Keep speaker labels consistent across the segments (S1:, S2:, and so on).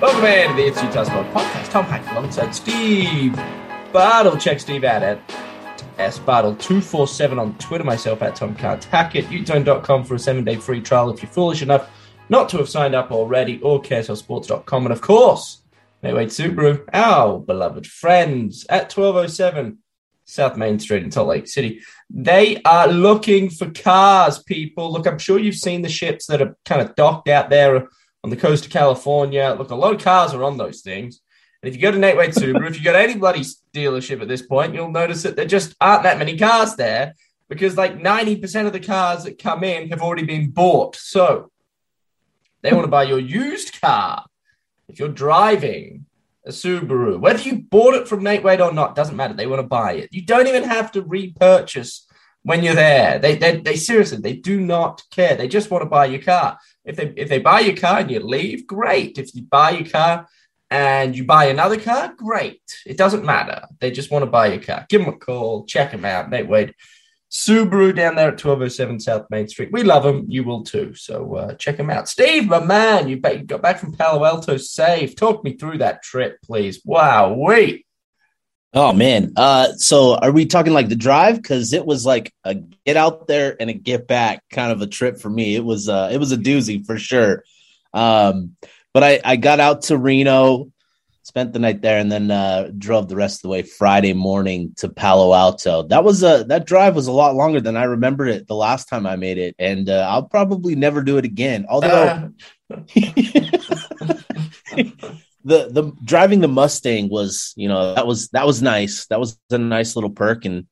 S1: Welcome in to the It's Utah Podcast. Tom Hack alongside Steve Bartle. Check Steve out at sbartle247 on Twitter. Myself at Tom Can't Hack it. Utone.com for a seven day free trial if you're foolish enough not to have signed up already, or KSLSports.com. And of course, Nate Wade Subaru, our beloved friends at 1207 South Main Street in Salt Lake City. They are looking for cars, people. Look, I'm sure you've seen the ships that are kind of docked out there on the coast of California. Look, a lot of cars are on those things. And if you go to Nate Wade Subaru, if you go to any bloody dealership at this point, you'll notice that there just aren't that many cars there because like 90% of the cars that come in have already been bought. So they want to buy your used car. If you're driving a Subaru, whether you bought it from Nate Wade or not, doesn't matter. They want to buy it. You don't even have to repurchase when you're there. They, they, they seriously, they do not care. They just want to buy your car. If they, if they buy your car and you leave, great. If you buy your car and you buy another car, great. It doesn't matter. They just want to buy your car. Give them a call. Check them out. Nate Wade Subaru down there at 1207 South Main Street. We love them. You will too. So uh, check them out. Steve, my man, you, you got back from Palo Alto safe. Talk me through that trip, please. Wow, wait.
S2: Oh man. Uh, so are we talking like the drive? Because it was like a get out there and a get back kind of a trip for me. It was uh, it was a doozy for sure. Um, but I I got out to Reno spent the night there and then uh, drove the rest of the way Friday morning to Palo Alto. That was a that drive was a lot longer than I remembered it the last time I made it, and uh, I'll probably never do it again. Although uh. the the driving the Mustang was, you know, that was that was nice. That was a nice little perk, and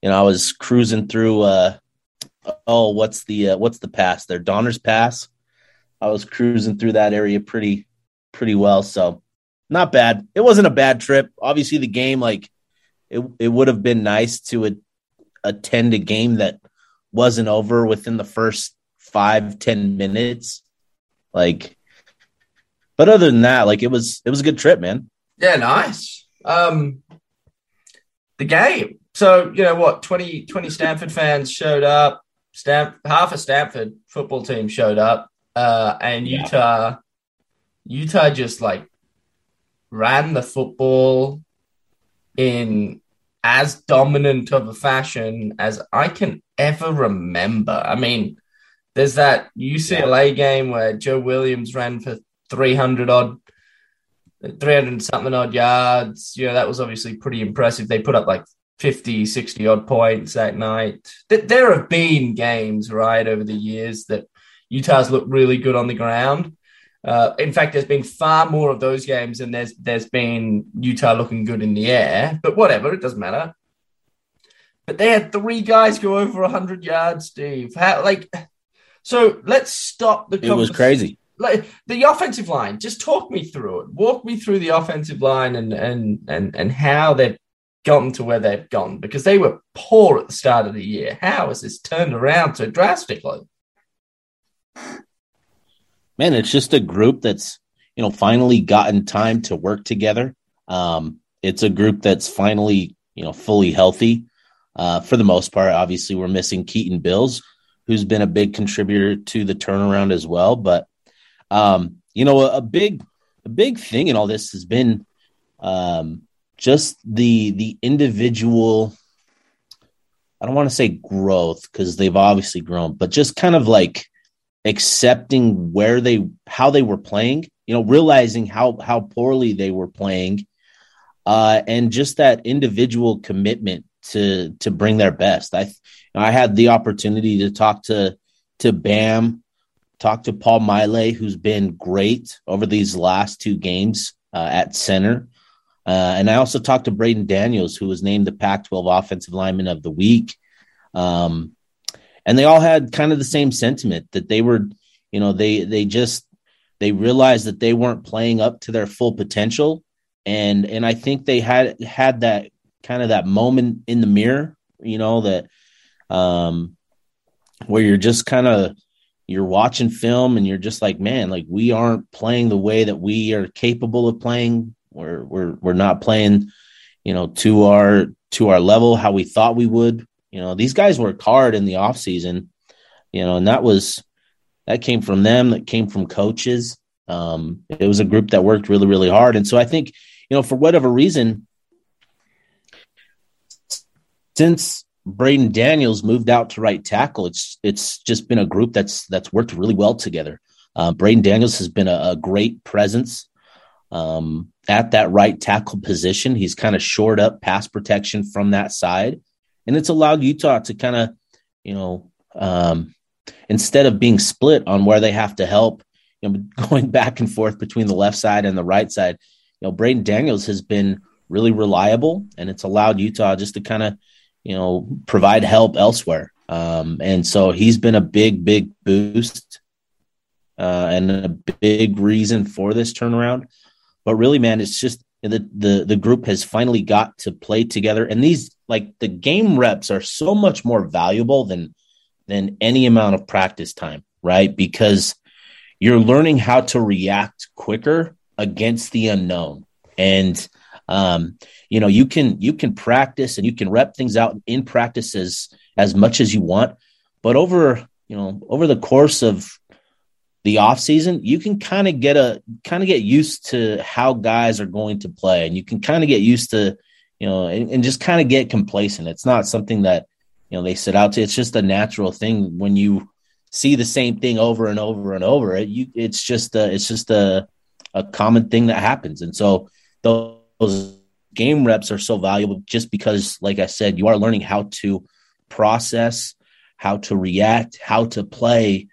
S2: you know, I was cruising through. uh Oh, what's the uh, what's the pass there? Donner's Pass. I was cruising through that area pretty pretty well. So not bad. It wasn't a bad trip. Obviously, the game like it it would have been nice to a, attend a game that wasn't over within the first five ten minutes. Like, but other than that, like it was it was a good trip, man.
S1: Yeah, nice. Um, the game. So you know what? 20, 20 Stanford fans showed up. Stamp half a Stanford football team showed up, uh, and Utah. Yeah. Utah just like ran the football in as dominant of a fashion as I can ever remember. I mean, there's that UCLA yeah. game where Joe Williams ran for 300 odd, 300 something odd yards. You know, that was obviously pretty impressive. They put up like 50, 60 odd points that night. There have been games, right, over the years that Utah's looked really good on the ground. Uh, in fact, there's been far more of those games than there's there's been Utah looking good in the air. But whatever, it doesn't matter. But they had three guys go over hundred yards, Steve. How, like, so let's stop the.
S2: It was crazy.
S1: Like the offensive line. Just talk me through it. Walk me through the offensive line and and and and how they've gotten to where they've gone because they were poor at the start of the year. How has this turned around so drastically?
S2: man, it's just a group that's you know finally gotten time to work together. Um, it's a group that's finally you know fully healthy uh, for the most part. Obviously, we're missing Keaton Bills, who's been a big contributor to the turnaround as well. But um, you know, a, a, big a big thing in all this has been um, just the the individual. I don't want to say growth because they've obviously grown, but just kind of like accepting where they how they were playing you know realizing how how poorly they were playing uh and just that individual commitment to to bring their best i i had the opportunity to talk to to bam talk to paul maile who's been great over these last two games uh, at center. Uh, and i also talked to Braeden daniels who was named the pac 12 offensive lineman of the week. Um and they all had kind of the same sentiment that they were, you know, they they just they realized that they weren't playing up to their full potential, and and I think they had had that kind of that moment in the mirror, you know, that um, where you're just kind of you're watching film and you're just like, man, like we aren't playing the way that we are capable of playing. We're we're we're not playing, you know, to our to our level how we thought we would. You know, these guys worked hard in the off season, you know, and that was that came from them, that came from coaches. Um, it was a group that worked really, really hard. And so I think, you know, for whatever reason, since Braeden Daniels moved out to right tackle, it's it's just been a group that's that's worked really well together. Uh, Braeden Daniels has been a, a great presence um, at that right tackle position. He's kind of shored up pass protection from that side, and it's allowed Utah to kind of, you know, um, instead of being split on where they have to help, you know, going back and forth between the left side and the right side. You know, Braeden Daniels has been really reliable, and it's allowed Utah just to kind of you know, provide help elsewhere. Um, and so he's been a big, big boost uh, and a big reason for this turnaround. But really, man, it's just the the the group has finally got to play together, and these like the game reps are so much more valuable than than any amount of practice time, right? Because you're learning how to react quicker against the unknown, and um, you know you can you can practice and you can rep things out in practices as much as you want but over you know over the course of the off season you can kind of get a kind of get used to how guys are going to play and you can kind of get used to you know and, and just kind of get complacent. It's not something that you know they set out to. It's just a natural thing when you see the same thing over and over and over. It you it's just a, it's just a a common thing that happens. And so those game reps are so valuable just because, like I said, you are learning how to process, how to react, how to play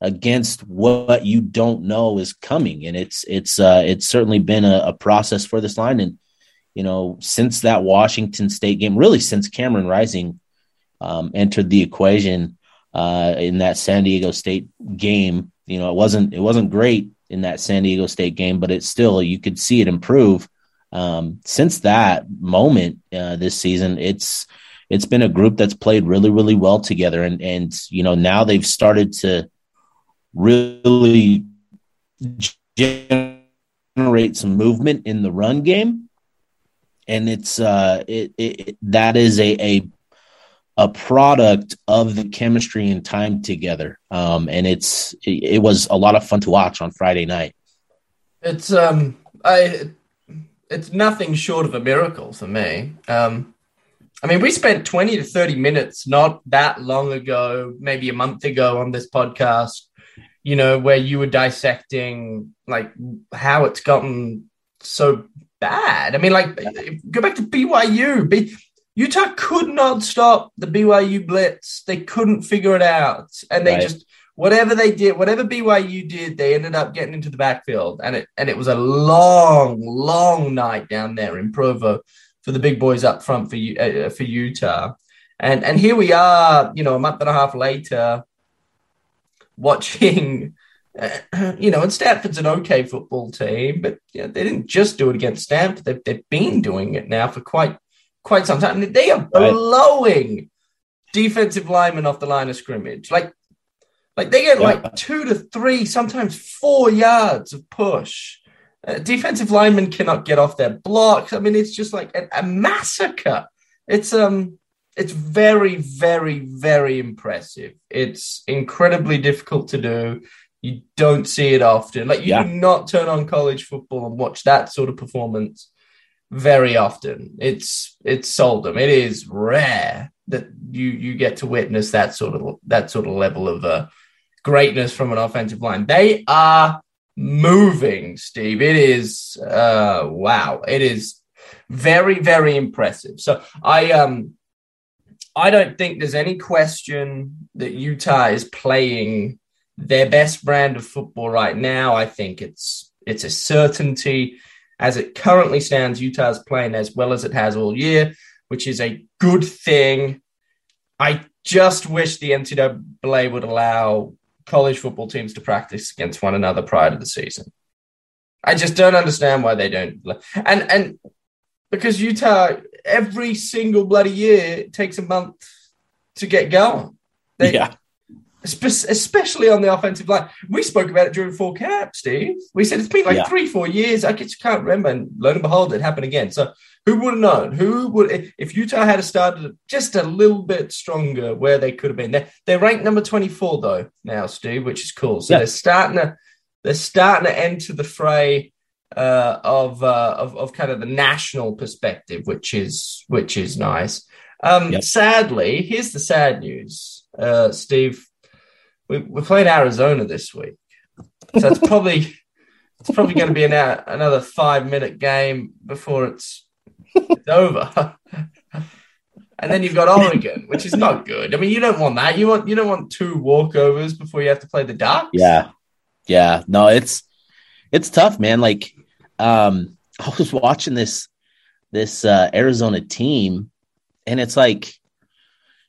S2: against what you don't know is coming. And it's it's uh, it's certainly been a, a process for this line. And you know, since that Washington State game, really since Cameron Rising um, entered the equation uh, in that San Diego State game, you know, it wasn't it wasn't great in that San Diego State game, but it's still you could see it improve um, since that moment uh, this season, it's it's been a group that's played really, really well together, and and you know now they've started to really generate some movement in the run game, and it's uh it, it that is a a a product of the chemistry and time together. Um, and it's it, it, was a lot of fun to watch on Friday night.
S1: It's um I it's nothing short of a miracle for me. Um, I mean, we spent 20 to 30 minutes not that long ago, maybe a month ago on this podcast, you know, where you were dissecting like how it's gotten so bad. I mean, like, go back to BYU. B- Utah could not stop the BYU blitz. They couldn't figure it out. And they right. just whatever they did, whatever BYU did, they ended up getting into the backfield, and it and it was a long, long night down there in Provo for the big boys up front for uh, for Utah, and and here we are, you know, a month and a half later, watching. Uh, you know, and Stanford's an okay football team, but you know, they didn't just do it against Stanford. They've, they've been doing it now for quite quite some time. They are blowing right. defensive linemen off the line of scrimmage. Like like they get yeah. like two to three, sometimes four yards of push. Uh, defensive linemen cannot get off their blocks. I mean, it's just like a, a massacre. It's um, it's very, very, very impressive. It's incredibly difficult to do. You don't see it often. Like you yeah. do not turn on college football and watch that sort of performance very often. It's it's seldom. It is rare that you you get to witness that sort of that sort of level of uh, greatness from an offensive line. They are moving, Steve. It is uh wow. It is very, very impressive. So I um I don't think there's any question that Utah is playing their best brand of football right now. I think it's it's a certainty. As it currently stands, Utah's playing as well as it has all year, which is a good thing. I just wish the NCAA would allow college football teams to practice against one another prior to the season. I just don't understand why they don't. And and because Utah every single bloody year takes a month to get going. They,
S2: yeah.
S1: Especially on the offensive line. We spoke about it during four camp, Steve. We said it's been like
S2: Yeah.
S1: three, four years. I just can't remember. And lo and behold, it happened again. So who would have known? Who would, if Utah had started just a little bit stronger where they could have been? They're, they're ranked number 24, though, now, Steve, which is cool. So
S2: Yeah.
S1: they're starting to, they're starting to enter the fray uh, of, uh, of of kind of the national perspective, which is which is nice. Um,
S2: Yep.
S1: Sadly, here's the sad news, uh, Steve. We, we're playing Arizona this week, so it's probably it's probably going to be an, uh, another five minute game before it's, it's over. and then you've got Oregon, which is not good. I mean, you don't want that. You want you don't want two walkovers before you have to play the Ducks.
S2: Yeah. Yeah. No, it's it's tough, man. Like um I was watching this this uh Arizona team and it's like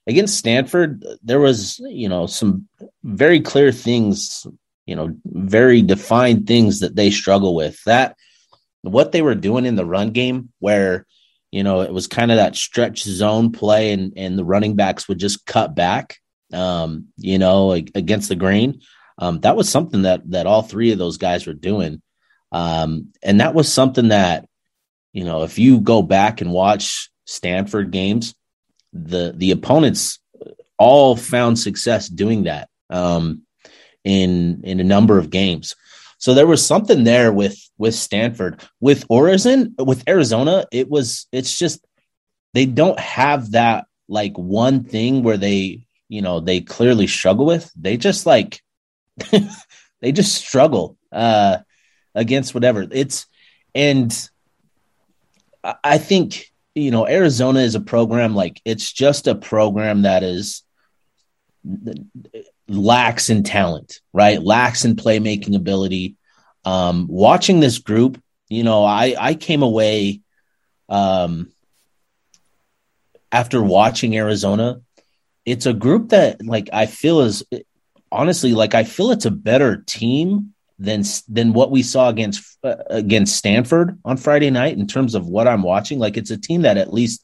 S2: against Stanford there was, you know, some very clear things, you know, very defined things that they struggle with. That what they were doing in the run game where you know it was kind of that stretch zone play and and the running backs would just cut back um you know ag- against the grain um, that was something that that all three of those guys were doing, um, and that was something that you know if you go back and watch Stanford games, the the opponents all found success doing that um, in in a number of games. So there was something there with with Stanford, with Oregon, with Arizona. It was it's just they don't have that like one thing where they you know they clearly struggle with. They just like they just struggle uh, against whatever it's and I think you know Arizona is a program like it's just a program that is lacks in talent, right? Lacks in playmaking ability. Um, watching this group, you know, I I came away um, after watching Arizona. It's a group that like I feel is honestly like I feel it's a better team than than what we saw against uh, against Stanford on Friday night in terms of what I'm watching. Like it's a team that at least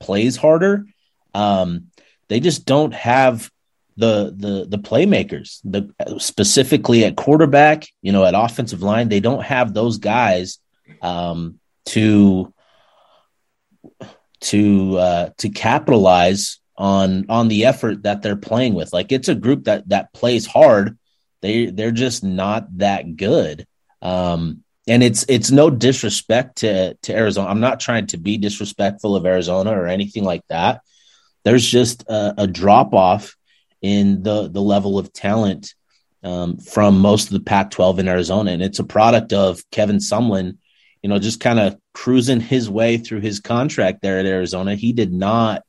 S2: plays harder. Um, they just don't have the the the playmakers. The specifically at quarterback, you know, at offensive line, they don't have those guys um, to to uh, to capitalize on on the effort that they're playing with. Like it's a group that that plays hard. They they're just not that good. Um, and it's it's no disrespect to to Arizona. I'm not trying to be disrespectful of Arizona or anything like that. There's just a, a drop off in the the level of talent um, from most of the Pac-12 in Arizona, and it's a product of Kevin Sumlin. You know, just kind of cruising his way through his contract there at Arizona. He did not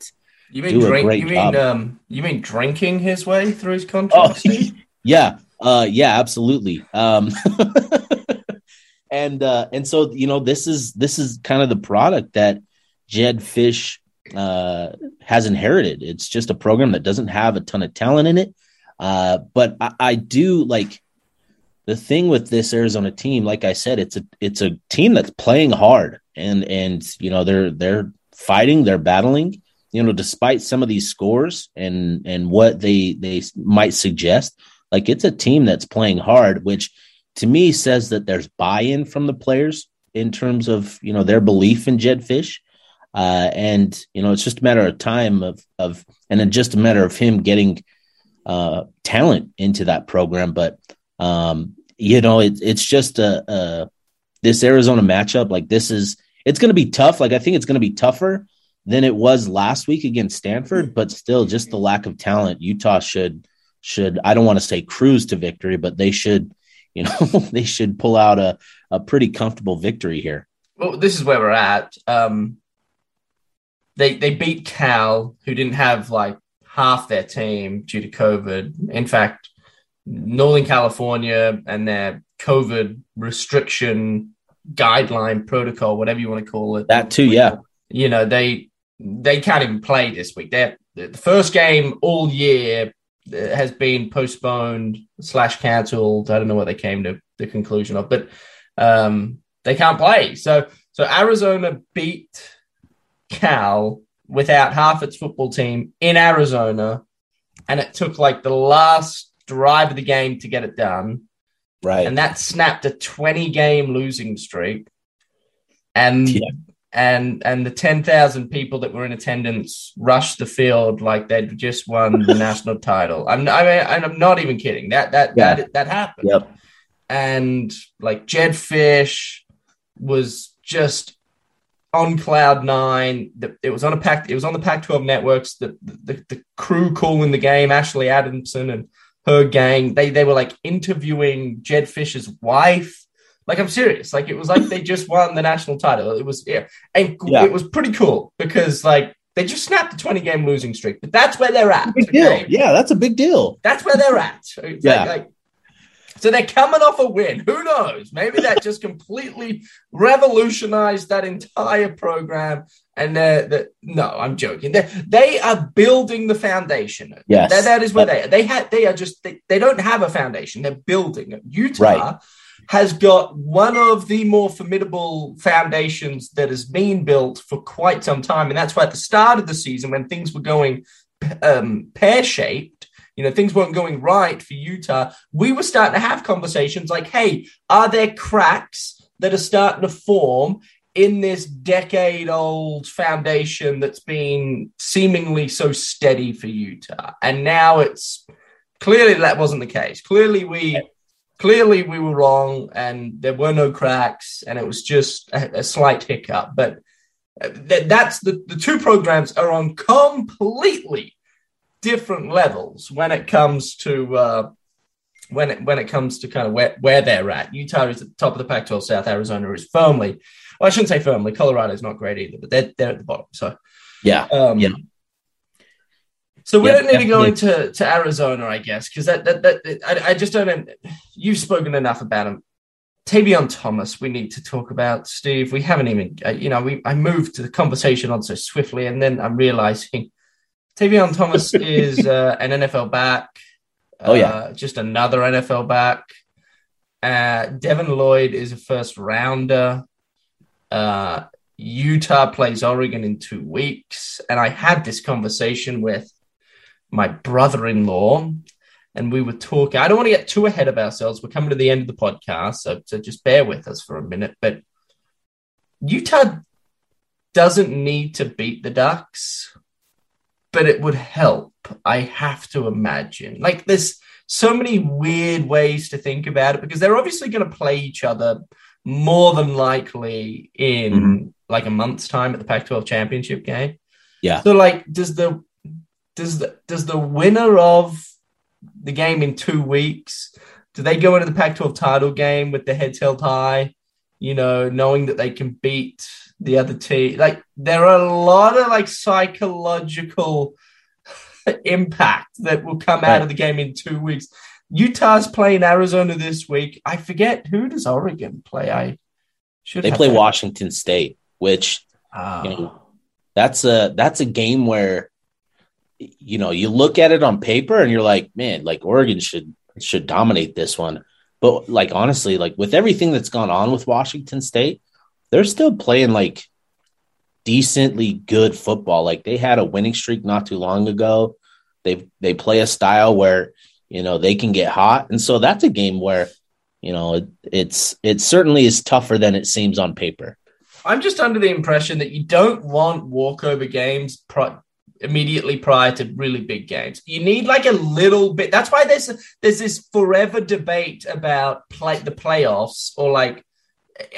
S1: You mean
S2: do a great
S1: You mean
S2: job.
S1: um? You mean drinking his way through his contract?
S2: Oh, yeah, uh, yeah, absolutely. Um, and uh, and so you know, this is this is kind of the product that Jedd Fisch uh, has inherited. It's just a program that doesn't have a ton of talent in it, uh, but I, I do like the thing with this Arizona team. Like I said, it's a it's a team that's playing hard, and and you know they're they're fighting, they're battling. You know, despite some of these scores and and what they they might suggest, like it's a team that's playing hard, which to me says that there's buy-in from the players in terms of you know their belief in Jedd Fisch, uh, and you know it's just a matter of time of of and then just a matter of him getting uh, talent into that program. But um, you know it, it's just a, a this Arizona matchup. Like this is it's going to be tough. Like I think it's going to be tougher than it was last week against Stanford, but still just the lack of talent. Utah should should I don't want to say cruise to victory, but they should you know they should pull out a a pretty comfortable victory here.
S1: Well, this is where we're at. Um, they they beat Cal, who didn't have like half their team due to COVID. In fact, Northern California and their COVID restriction guideline protocol, whatever you want to call it.
S2: That too, yeah.
S1: You know they they can't even play this week. They're the first game all year has been postponed slash cancelled. I don't know what they came to the conclusion of, but um, they can't play. So so Arizona beat Cal without half its football team in Arizona, and it took like the last drive of the game to get it done.
S2: Right.
S1: And that snapped a 20 game losing streak. And
S2: Yeah.
S1: and and the 10,000 people that were in attendance rushed the field like they'd just won the national title. I'm I mean and I'm not even kidding. That that
S2: Yeah.
S1: that that happened.
S2: Yep.
S1: And like Jedd Fisch was just on cloud nine. The, it was on a pack. It was on the Pac-12 networks. The, the the crew calling the game, Ashley Adamson and her gang. They they were like interviewing Jedd Fisch's wife. Like I'm serious. Like it was like they just won the national title. It was yeah, and
S2: Yeah.
S1: it was pretty cool because like they just snapped a 20 game losing streak. But that's where they're at.
S2: Big deal. Yeah, that's a big deal.
S1: That's where they're at. It's
S2: Yeah.
S1: like- like- so they're coming off a win. Who knows? Maybe that just completely revolutionized that entire program. And uh, that no, I'm joking. They they are building the foundation.
S2: Yes.
S1: that, that is where they are. They had they are just they, they don't have a foundation. They're building it. Utah
S2: Right.
S1: has got one of the more formidable foundations that has been built for quite some time, and that's why at the start of the season when things were going um, pear shaped. You know, things weren't going right for Utah. We were starting to have conversations like, hey, are there cracks that are starting to form in this decade old foundation that's been seemingly so steady for Utah? And now it's clearly that wasn't the case. Clearly, we. Clearly, we were wrong, and there were no cracks, and it was just a, a slight hiccup. But uh, th- that's the, the two programs are on completely different levels when it comes to uh, when it when it comes to kind of where, where they're at. Utah is at the top of the Pac-12 South. Arizona is firmly, well, I shouldn't say firmly. Colorado is not great either, but they're they're at the bottom. So
S2: Yeah.
S1: um,
S2: Yeah.
S1: So we
S2: Yeah,
S1: don't need to go into to Arizona, I guess, because that, that that I, I just don't. Know, you've spoken enough about him. Tavion Thomas, we need to talk about Steve. We haven't even, uh, you know, we I moved to the conversation on so swiftly, and then I'm realizing Tavion Thomas is uh, an NFL back.
S2: Oh, yeah.
S1: uh, just another NFL back. Uh, Devin Lloyd is a first rounder. Uh, Utah plays Oregon in two weeks, and I had this conversation with my brother-in-law, and we were talking. I don't want to get too ahead of ourselves. We're coming to the end of the podcast, so, so just bear with us for a minute. But Utah doesn't need to beat the Ducks, but it would help. I have to imagine. Like there's so many weird ways to think about it because they're obviously going to play each other more than likely in
S2: Mhm.
S1: like a month's time at the Pac-12 championship game.
S2: Yeah.
S1: So like, does the does the does the winner of the game in two weeks do they go into the Pac-12 title game with their heads held high? You know, knowing that they can beat the other team. Like there are a lot of like psychological impact that will come out of the game in two weeks. Utah's playing Arizona this week. I forget who does Oregon play. I should
S2: They play
S1: that.
S2: Washington State, which
S1: Ah.
S2: you know, that's a that's a game where you know you look at it on paper and you're like, man, like Oregon should should dominate this one. But like honestly, like with everything that's gone on with Washington State, they're still playing like decently good football. Like they had a winning streak not too long ago. They they play a style where you know they can get hot, and so that's a game where you know it, it's it certainly is tougher than it seems on paper.
S1: I'm just under the impression that you don't want walkover games immediately prior to really big games. You need like a little bit. That's why there's there's this forever debate about play the playoffs or like.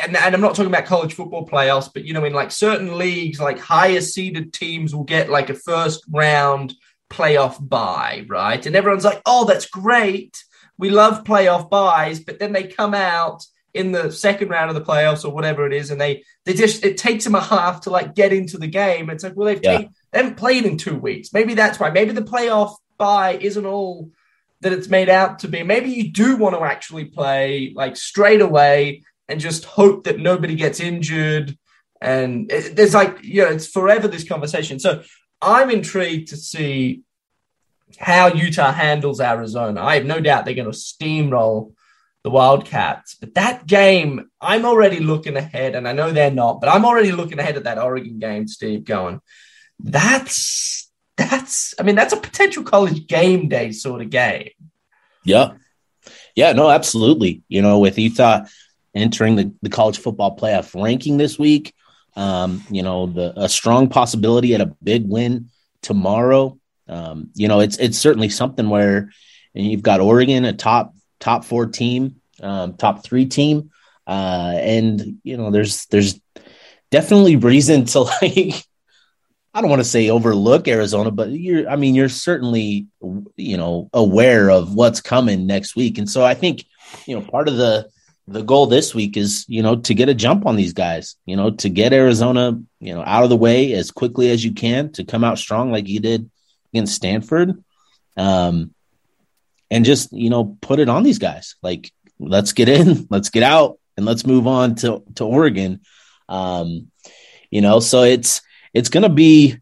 S1: And, and I'm not talking about college football playoffs, but you know, in like certain leagues, like higher seeded teams will get like a first round playoff bye, right? And everyone's like, "Oh, that's great. We love playoff buys," but then they come out in the second round of the playoffs or whatever it is, and they they just it takes them a half to like get into the game. It's like, well, they've
S2: Yeah.
S1: take- they haven't played in two weeks. Maybe that's why. Maybe the playoff bye isn't all that it's made out to be. Maybe you do want to actually play like straight away and just hope that nobody gets injured. And it, there's like, you know, it's forever this conversation. So I'm intrigued to see how Utah handles Arizona. I have no doubt they're going to steamroll the Wildcats. But that game, I'm already looking ahead, and I know they're not, but I'm already looking ahead at that Oregon game, Steve, going, that's, that's, I mean, that's a potential college game day sort of game.
S2: Yeah. Yeah, no, absolutely. You know, with Utah entering the, the college football playoff ranking this week, um, you know, the a strong possibility at a big win tomorrow. Um, you know, it's it's certainly something where and you've got Oregon, a top top four team, um, top three team, uh, and you know, there's there's definitely reason to like. I don't want to say overlook Arizona, but you're I mean you're certainly you know aware of what's coming next week. And so I think you know part of the the goal this week is you know to get a jump on these guys, you know, to get Arizona, you know, out of the way as quickly as you can to come out strong like you did against Stanford. Um, and just, you know, put it on these guys. Like, let's get in, let's get out, and let's move on to, to Oregon. Um, you know, so it's it's gonna be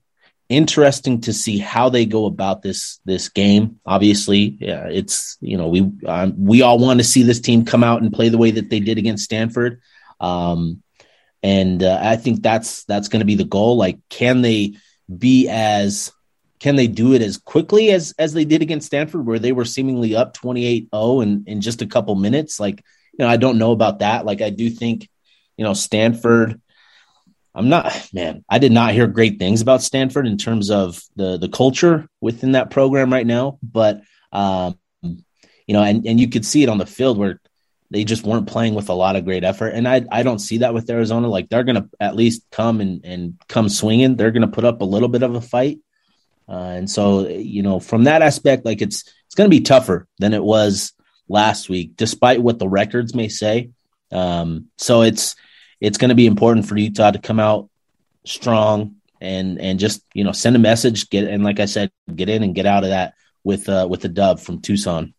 S2: interesting to see how they go about this this game. Obviously, yeah, it's you know we um, we all want to see this team come out and play the way that they did against Stanford, um, and uh, I think that's that's going to be the goal. Like, can they be as can they do it as quickly as as they did against Stanford, where they were seemingly up 28-0 in, in just a couple minutes? Like, you know, I don't know about that. Like, I do think, you know, Stanford. I'm not, man. I did not hear great things about Stanford in terms of the the culture within that program right now. But, um, you know, and and you could see it on the field where they just weren't playing with a lot of great effort. And I I don't see that with Arizona. Like they're gonna at least come and and come swinging. They're gonna put up a little bit of a fight. Uh, and so, you know, from that aspect, like it's it's to be tougher than it was last week, despite what the records may say. Um, so it's it's going to be important for Utah to come out strong and and just you know send a message, get and like I said, get in and get out of that with uh, with the dub from Tucson.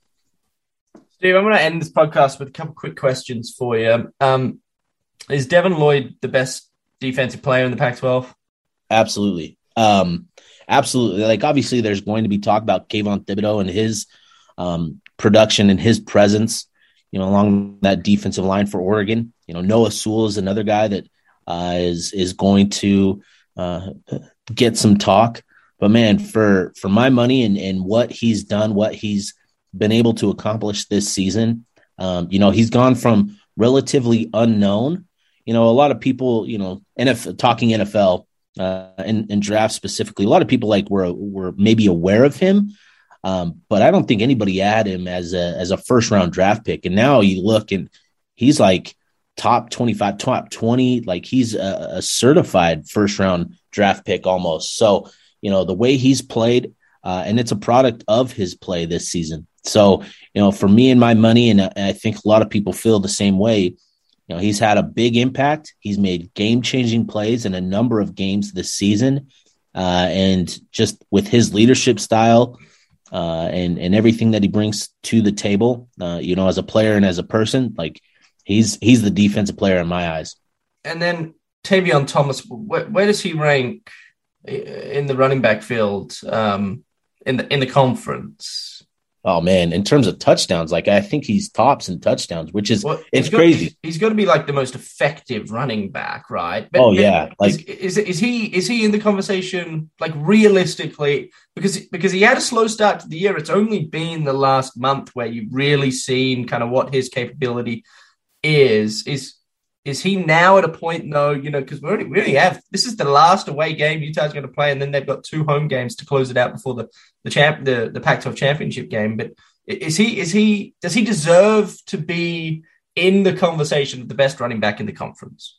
S1: Steve, I'm going to end this podcast with a couple quick questions for you. Um, is Devin Lloyd the best defensive player in the Pac-12?
S2: Absolutely. Um, absolutely. Like obviously, there's going to be talk about Kayvon Thibodeaux and his um, production and his presence, you know, along that defensive line for Oregon. You know, Noah Sewell is another guy that uh, is is going to uh, get some talk. But man, for for my money and and what he's done, what he's been able to accomplish this season, um, you know, he's gone from relatively unknown. You know, a lot of people, you know, NFL talking NFL uh, and, and draft specifically. A lot of people like were were maybe aware of him, um, but I don't think anybody had him as a as a first round draft pick. And now you look and he's like top twenty five, top twenty. Like he's a, a, certified first round draft pick almost. So you know the way he's played, uh, and it's a product of his play this season. So you know, for me and my money, and I think a lot of people feel the same way you know, he's had a big impact. He's made game changing plays in a number of games this season. Uh, and just with his leadership style uh, and, and everything that he brings to the table, uh, you know, as a player and as a person, like he's, he's the defensive player in my eyes.
S1: And then Tavion Thomas, where, where does he rank in the running back field um, in the, in the conference?
S2: Oh man, in terms of touchdowns, like I think he's tops in touchdowns, which is well, it's crazy.
S1: To, he's going to be like the most effective running back, right?
S2: But, oh yeah,
S1: like is, is, is he is he in the conversation like realistically? Because because he had a slow start to the year. It's only been the last month where you've really seen kind of what his capability is. Is is he now at a point though? You know, because we already we already have this is the last away game Utah's going to play, and then they've got two home games to close it out before the the champ the the Pac-12 championship game. But is he is he does he deserve to be in the conversation of the best running back in the conference?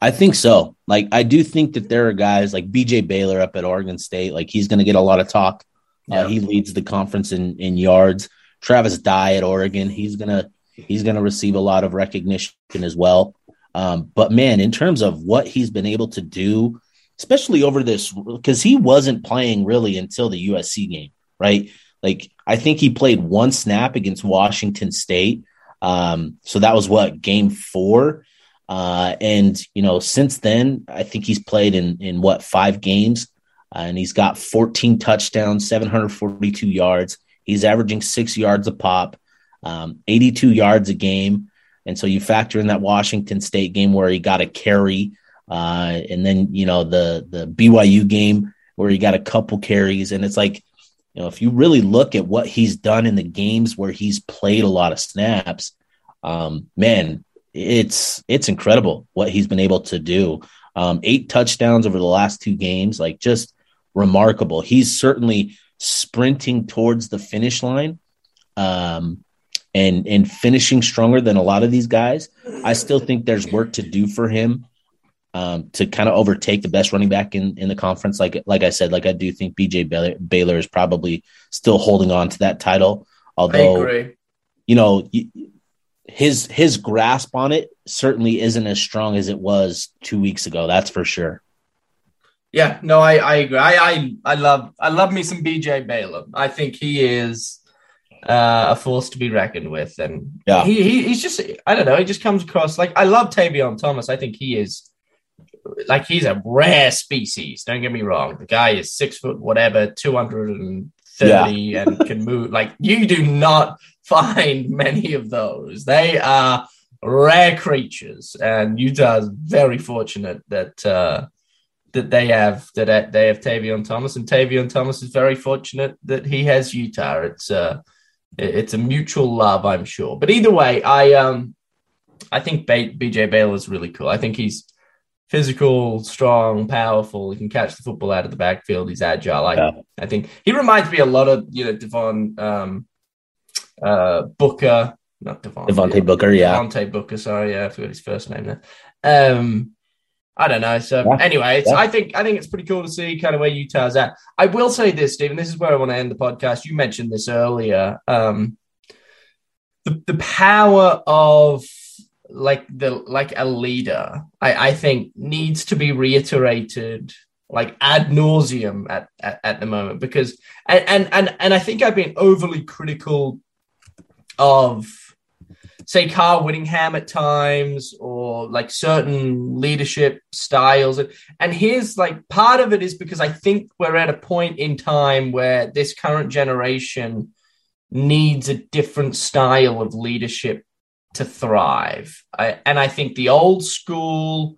S2: I think so. Like I do think that there are guys like BJ Baylor up at Oregon State. Like he's going to get a lot of talk. Uh, yeah. Uh, he leads the conference in in yards. Travis Dye at Oregon. He's gonna he's gonna receive a lot of recognition as well. Um, but man, in terms of what he's been able to do, especially over this, because he wasn't playing really until the USC game, right? Like I think he played one snap against Washington State. Um, so that was what game four. Uh, and you know, since then, I think he's played in in what five games. uh, and he's got 14 touchdowns, 742 yards. He's averaging six yards a pop, um, 82 yards a game. And so you factor in that Washington State game where he got a carry, uh, and then you know the the BYU game where he got a couple carries, and it's like, you know, if you really look at what he's done in the games where he's played a lot of snaps, um, man, it's it's incredible what he's been able to do. Um, eight touchdowns over the last two games, like just remarkable. He's certainly sprinting towards the finish line. Um, and and finishing stronger than a lot of these guys. I still think there's work to do for him um, to kind of overtake the best running back in, in the conference. Like like I said, like I do think BJ Baylor, Baylor is probably still holding on to that title. Although, you know, his his grasp on it certainly isn't as strong as it was two weeks ago. That's for sure.
S1: Yeah, no, I, I agree. I, I I love I love me some BJ Baylor. I think he is uh, a force to be reckoned with. And yeah, he, he he's just I don't know. He just comes across like I love Tavion Thomas. I think he is like he's a rare species. Don't get me wrong. The guy is six foot whatever, two hundred and thirty, yeah. and can move. Like you do not find many of those. They are rare creatures, and Utah's very fortunate that. uh that they have that they have Tavion Thomas, and Tavion Thomas is very fortunate that he has Utah. It's uh, it's a mutual love, I'm sure. But either way, I um, I think BJ Baylor is really cool. I think he's physical, strong, powerful. He can catch the football out of the backfield. He's agile. I, yeah. I think he reminds me a lot of you know Devon um, uh, Booker, not Devon
S2: Devontae Booker, yeah,
S1: Devontae Booker. Sorry, yeah, I forgot his first name there. Um, I don't know. So yeah. anyway, yeah. I think I think it's pretty cool to see kind of where Utah's at. I will say this, Stephen. This is where I want to end the podcast. You mentioned this earlier. Um, the the power of like the like a leader, I, I think needs to be reiterated like ad nauseum at, at, at the moment because and, and and and I think I've been overly critical of say Kyle Whittingham at times or like certain leadership styles. And here's like part of it is because I think we're at a point in time where this current generation needs a different style of leadership to thrive. I, and I think the old school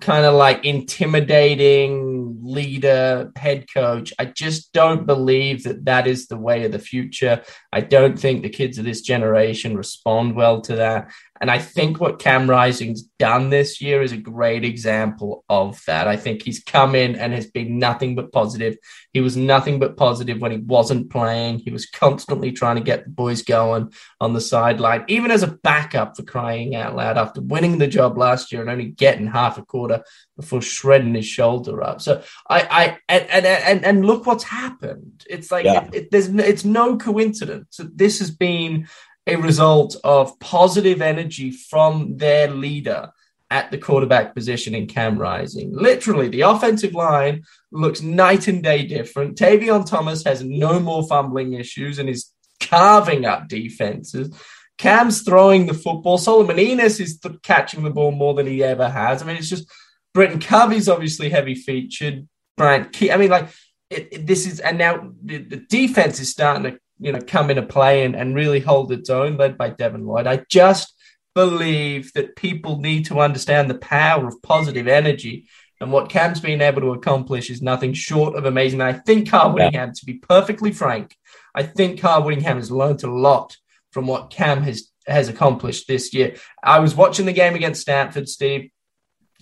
S1: kind of like intimidating leader, head coach. I just don't believe that that is the way of the future. I don't think the kids of this generation respond well to that. And I think what Cam Rising's done this year is a great example of that. I think he's come in and has been nothing but positive. He was nothing but positive when he wasn't playing. He was constantly trying to get the boys going on the sideline, even as a backup for crying out loud after winning the job last year and only getting half a quarter before shredding his shoulder up. So I, I, and, and, and, and look what's happened. It's like, yeah. it, it, there's, it's no coincidence that this has been a result of positive energy from their leader at the quarterback position in Cam Rising. Literally, the offensive line looks night and day different. Tavion Thomas has no more fumbling issues and is carving up defenses. Cam's throwing the football. Solomon Enis is th- catching the ball more than he ever has. I mean, it's just Britton Covey's obviously heavy featured. Brant Kuithe. I mean, like it, it, this is, and now the, the defense is starting to you know come into play and, and really hold its own, led by Devin Lloyd. I just believe that people need to understand the power of positive energy. And what Cam's been able to accomplish is nothing short of amazing. I think Kyle Whittingham, yeah. to be perfectly frank, I think Kyle Whittingham has learned a lot from what Cam has has accomplished this year. I was watching the game against Stanford, Steve,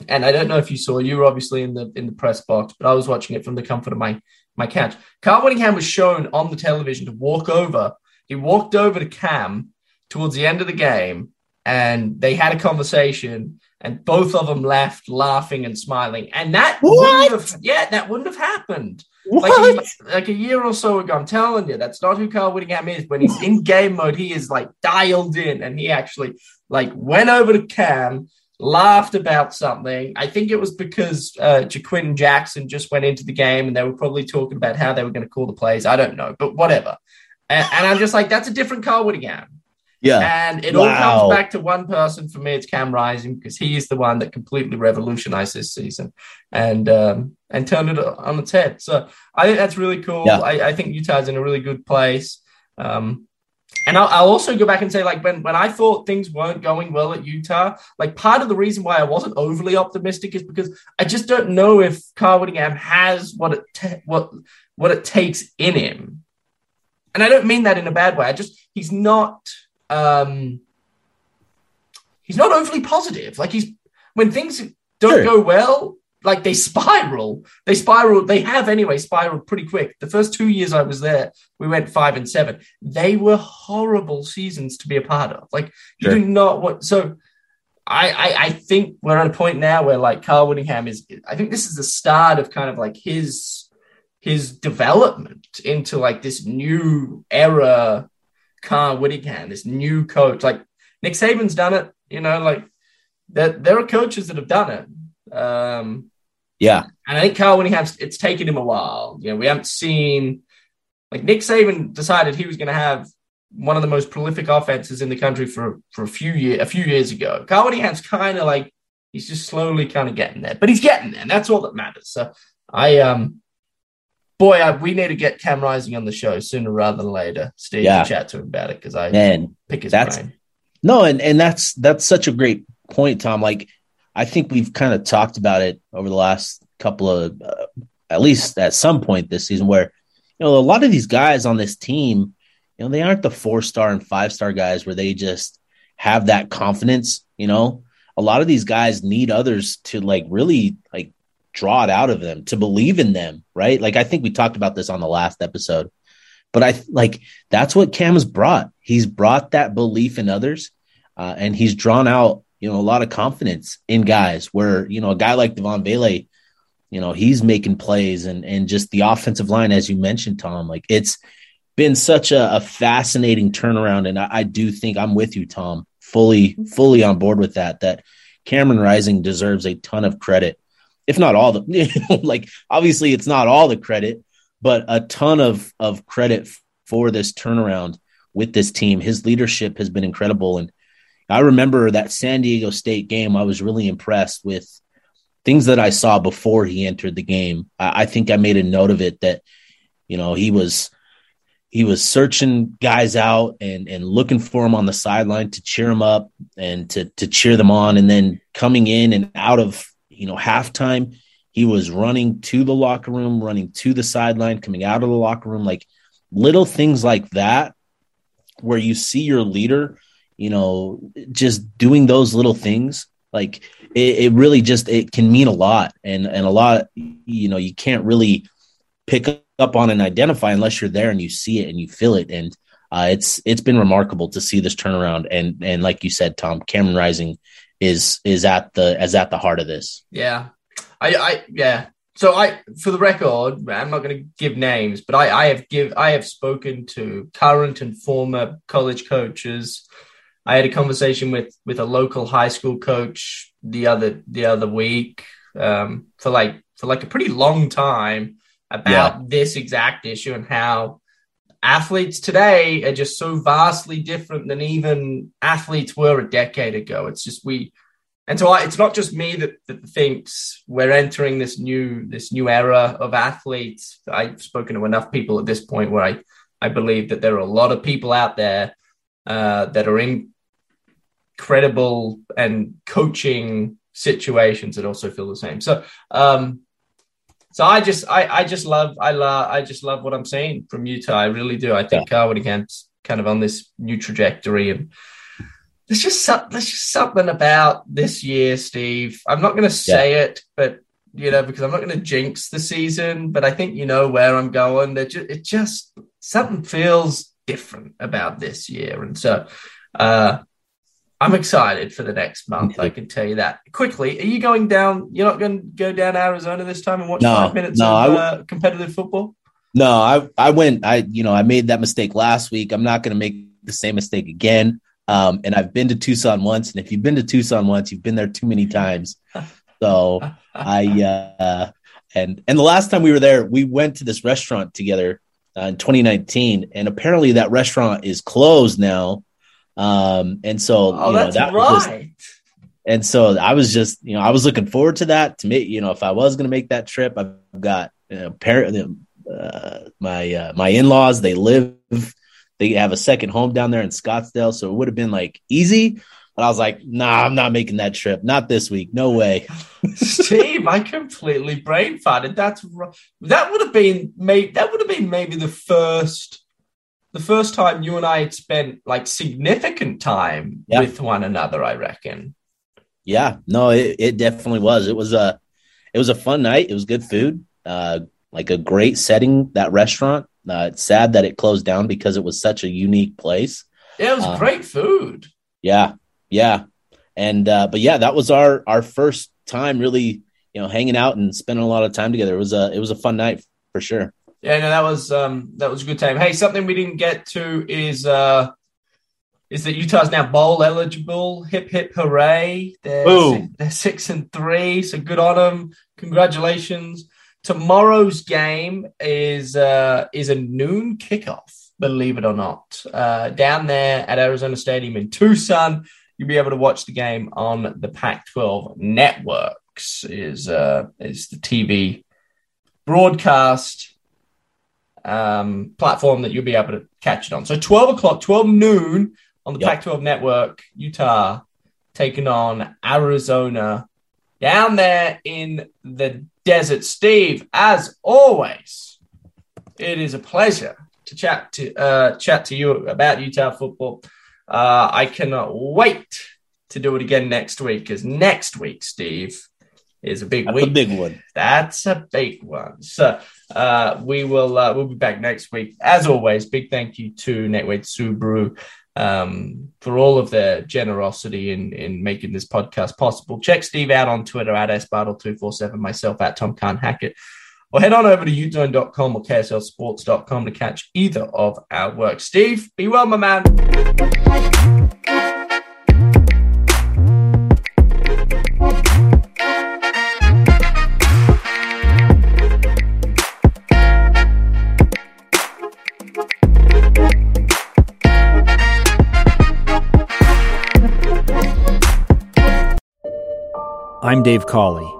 S1: and I don't know if you saw. You were obviously in the in the press box, but I was watching it from the comfort of my my couch. Kyle Whittingham was shown on the television to walk over. He walked over to Cam towards the end of the game and they had a conversation and both of them left laughing and smiling. And that what? wouldn't have, yeah, that wouldn't have happened. Like a, like a, year or so ago, I'm telling you, that's not who Kyle Whittingham is. When he's in game mode, he is like dialed in, and he actually like went over to Cam, laughed about something. I think it was because uh, Ja'Quinden Jackson just went into the game and they were probably talking about how they were going to call the plays. I don't know, but whatever. And, and, I'm just like, that's a different Kyle Whittingham.
S2: Yeah.
S1: And it all comes back to one person for me. It's Cam Rising because he is the one that completely revolutionized this season and um, and turned it on its head. So I think that's really cool.
S2: Yeah.
S1: I, I think Utah's in a really good place. Um, and I'll, I'll also go back and say, like, when, when I thought things weren't going well at Utah, like, part of the reason why I wasn't overly optimistic is because I just don't know if Kyle Whittingham has what it what what it takes in him. And I don't mean that in a bad way. I just he's not um he's not overly positive. Like he's when things don't
S2: Sure.
S1: go well, like they spiral. They spiral. They have anyway spiraled pretty quick. The first two years I was there, we went five and seven. They were horrible seasons to be a part of. Like you
S2: Sure.
S1: do not want so. I, I I think we're at a point now where like Kyle Whittingham is. I think this is the start of kind of like his his development into like this new era. Kyle Whittingham, this new coach, like Nick Saban's done it. You know, like there there are coaches that have done it. Um,
S2: Yeah.
S1: and I think Kyle Whittingham's it's taken him a while. You know, we haven't seen like Nick Saban decided he was going to have one of the most prolific offenses in the country for for a few year a few years ago. Kyle Whittingham's kind of like he's just slowly kind of getting there, but he's getting there. And that's all that matters. So I um. Boy, I, we need to get Cam Rising on the show sooner rather than later. Steve,
S2: Yeah.
S1: chat to him about it because I
S2: Man,
S1: pick his
S2: that's-
S1: brain.
S2: No, and and that's that's such a great point, Tom. Like I think we've kind of talked about it over the last couple of, uh, at least at some point this season, where you know a lot of these guys on this team, you know, they aren't the four star and five star guys where they just have that confidence. You know, a lot of these guys need others to like really like draw it out of them to believe in them, right? Like I think we talked about this on the last episode. But I like that's what Cam has brought. He's brought that belief in others, uh, and he's drawn out you know a lot of confidence in guys. Where you know a guy like Devaughn Vele, you know he's making plays, and and just the offensive line, as you mentioned, Tom. Like it's been such a, a fascinating turnaround, and I, I do think I'm with you, Tom, fully fully on board with that. That Cameron Rising deserves a ton of credit, if not all the like. Obviously, it's not all the credit but a ton of of credit for this turnaround with this team. His leadership has been incredible, and I remember that San Diego State game. I was really impressed with things that I saw before he entered the game. I, I think I made a note of it that you know he was he was searching guys out and and looking for them on the sideline to cheer them up and to to cheer them on, and then coming in and out of you know halftime he was running to the locker room, running to the sideline, coming out of the locker room, like little things like that, where you see your leader, you know, just doing those little things. Like it, it really just it can mean a lot, and and a lot, you know, you can't really pick up on and identify unless you're there and you see it and you feel it. And uh, it's it's been remarkable to see this turnaround. And and like you said, Tom, Cameron Rising is is at the as at the heart of this.
S1: Yeah. I, I yeah. So I for the record, I'm not going to give names, but I, I have give I have spoken to current and former college coaches. I had a conversation with with a local high school coach the other the other week um, for like for like a pretty long time about this exact issue and how athletes today are just so vastly different than even athletes were a decade ago. It's just we and so I, it's not just me that, that thinks we're entering this new this new era of athletes. I've spoken to enough people at this point where I, I believe that there are a lot of people out there uh, that are in credible and coaching situations that also feel the same. So um, so I just I, I just love I love I just love what I'm seeing from Utah. I really do. I think Kyle Whittingham's kind of on this new trajectory and there's just some, there's just something about this year, Steve. I'm not going to say yeah. it, but you know, because I'm not going to jinx the season. But I think you know where I'm going. That just, it just something feels different about this year, and so uh, I'm excited for the next month. I can tell you that quickly. Are you going down? You're not going to go down Arizona this time and watch
S2: no,
S1: five minutes
S2: no,
S1: of uh, competitive football?
S2: No, I I went. I you know I made that mistake last week. I'm not going to make the same mistake again. Um, and I've been to Tucson once, and if you've been to Tucson once, you've been there too many times. So I uh, and and the last time we were there, we went to this restaurant together uh, in 2019, and apparently that restaurant is closed now Um, and so
S1: Oh,
S2: you know,
S1: that's
S2: that was just- and so I was just, you know, I was looking forward to that. To make, you know, if I was going to make that trip, I've got you know, parent, uh, my uh, my in laws. They live, they have a second home down there in Scottsdale, so it would have been like easy. But I was like, nah, I'm not making that trip. Not this week. No way.
S1: Steve, I completely brain farted. That's that would have been maybe that would have been maybe the first the first time you and I had spent like significant time
S2: Yeah.
S1: with one another. I reckon.
S2: Yeah, no, it, it definitely was. It was a it was a fun night. It was good food. Uh, like a great setting. That restaurant. Uh, it's sad that it closed down because it was such a unique place.
S1: Yeah, it was
S2: Um,
S1: great food.
S2: Yeah, yeah, and uh, but yeah, that was our our first time really, you know, hanging out and spending a lot of time together. It was a it was a fun night for sure.
S1: Yeah, no, that was um that was a good time. Hey, something we didn't get to is uh is that Utah's now bowl eligible. Hip hip hooray! They're six, they're six and three, so good on them. Congratulations. Tomorrow's game is uh is a noon kickoff. Believe it or not, uh, down there at Arizona Stadium in Tucson, you'll be able to watch the game on the Pac-12 networks. Is uh is the TV broadcast um, platform that you'll be able to catch it on. So 12 o'clock, 12 noon on the
S2: Yep.
S1: Pac 12 network, Utah taking on Arizona down there in the desert. Steve, as always, it is a pleasure to chat to uh, chat to you about Utah football. Uh, I cannot wait to do it again next week because next week, Steve, is a big
S2: That's
S1: week.
S2: a big one.
S1: That's a big one. So uh, we will uh, we'll be back next week. As always, big thank you to Nate Wade Subaru um, for all of their generosity in in making this podcast possible. Check Steve out on Twitter at sbartle247, myself at Tom Khan Hackett. Or head on over to uzone.com or kslsports.com to catch either of our work. Steve, be well, my man.
S3: I'm Dave Cawley,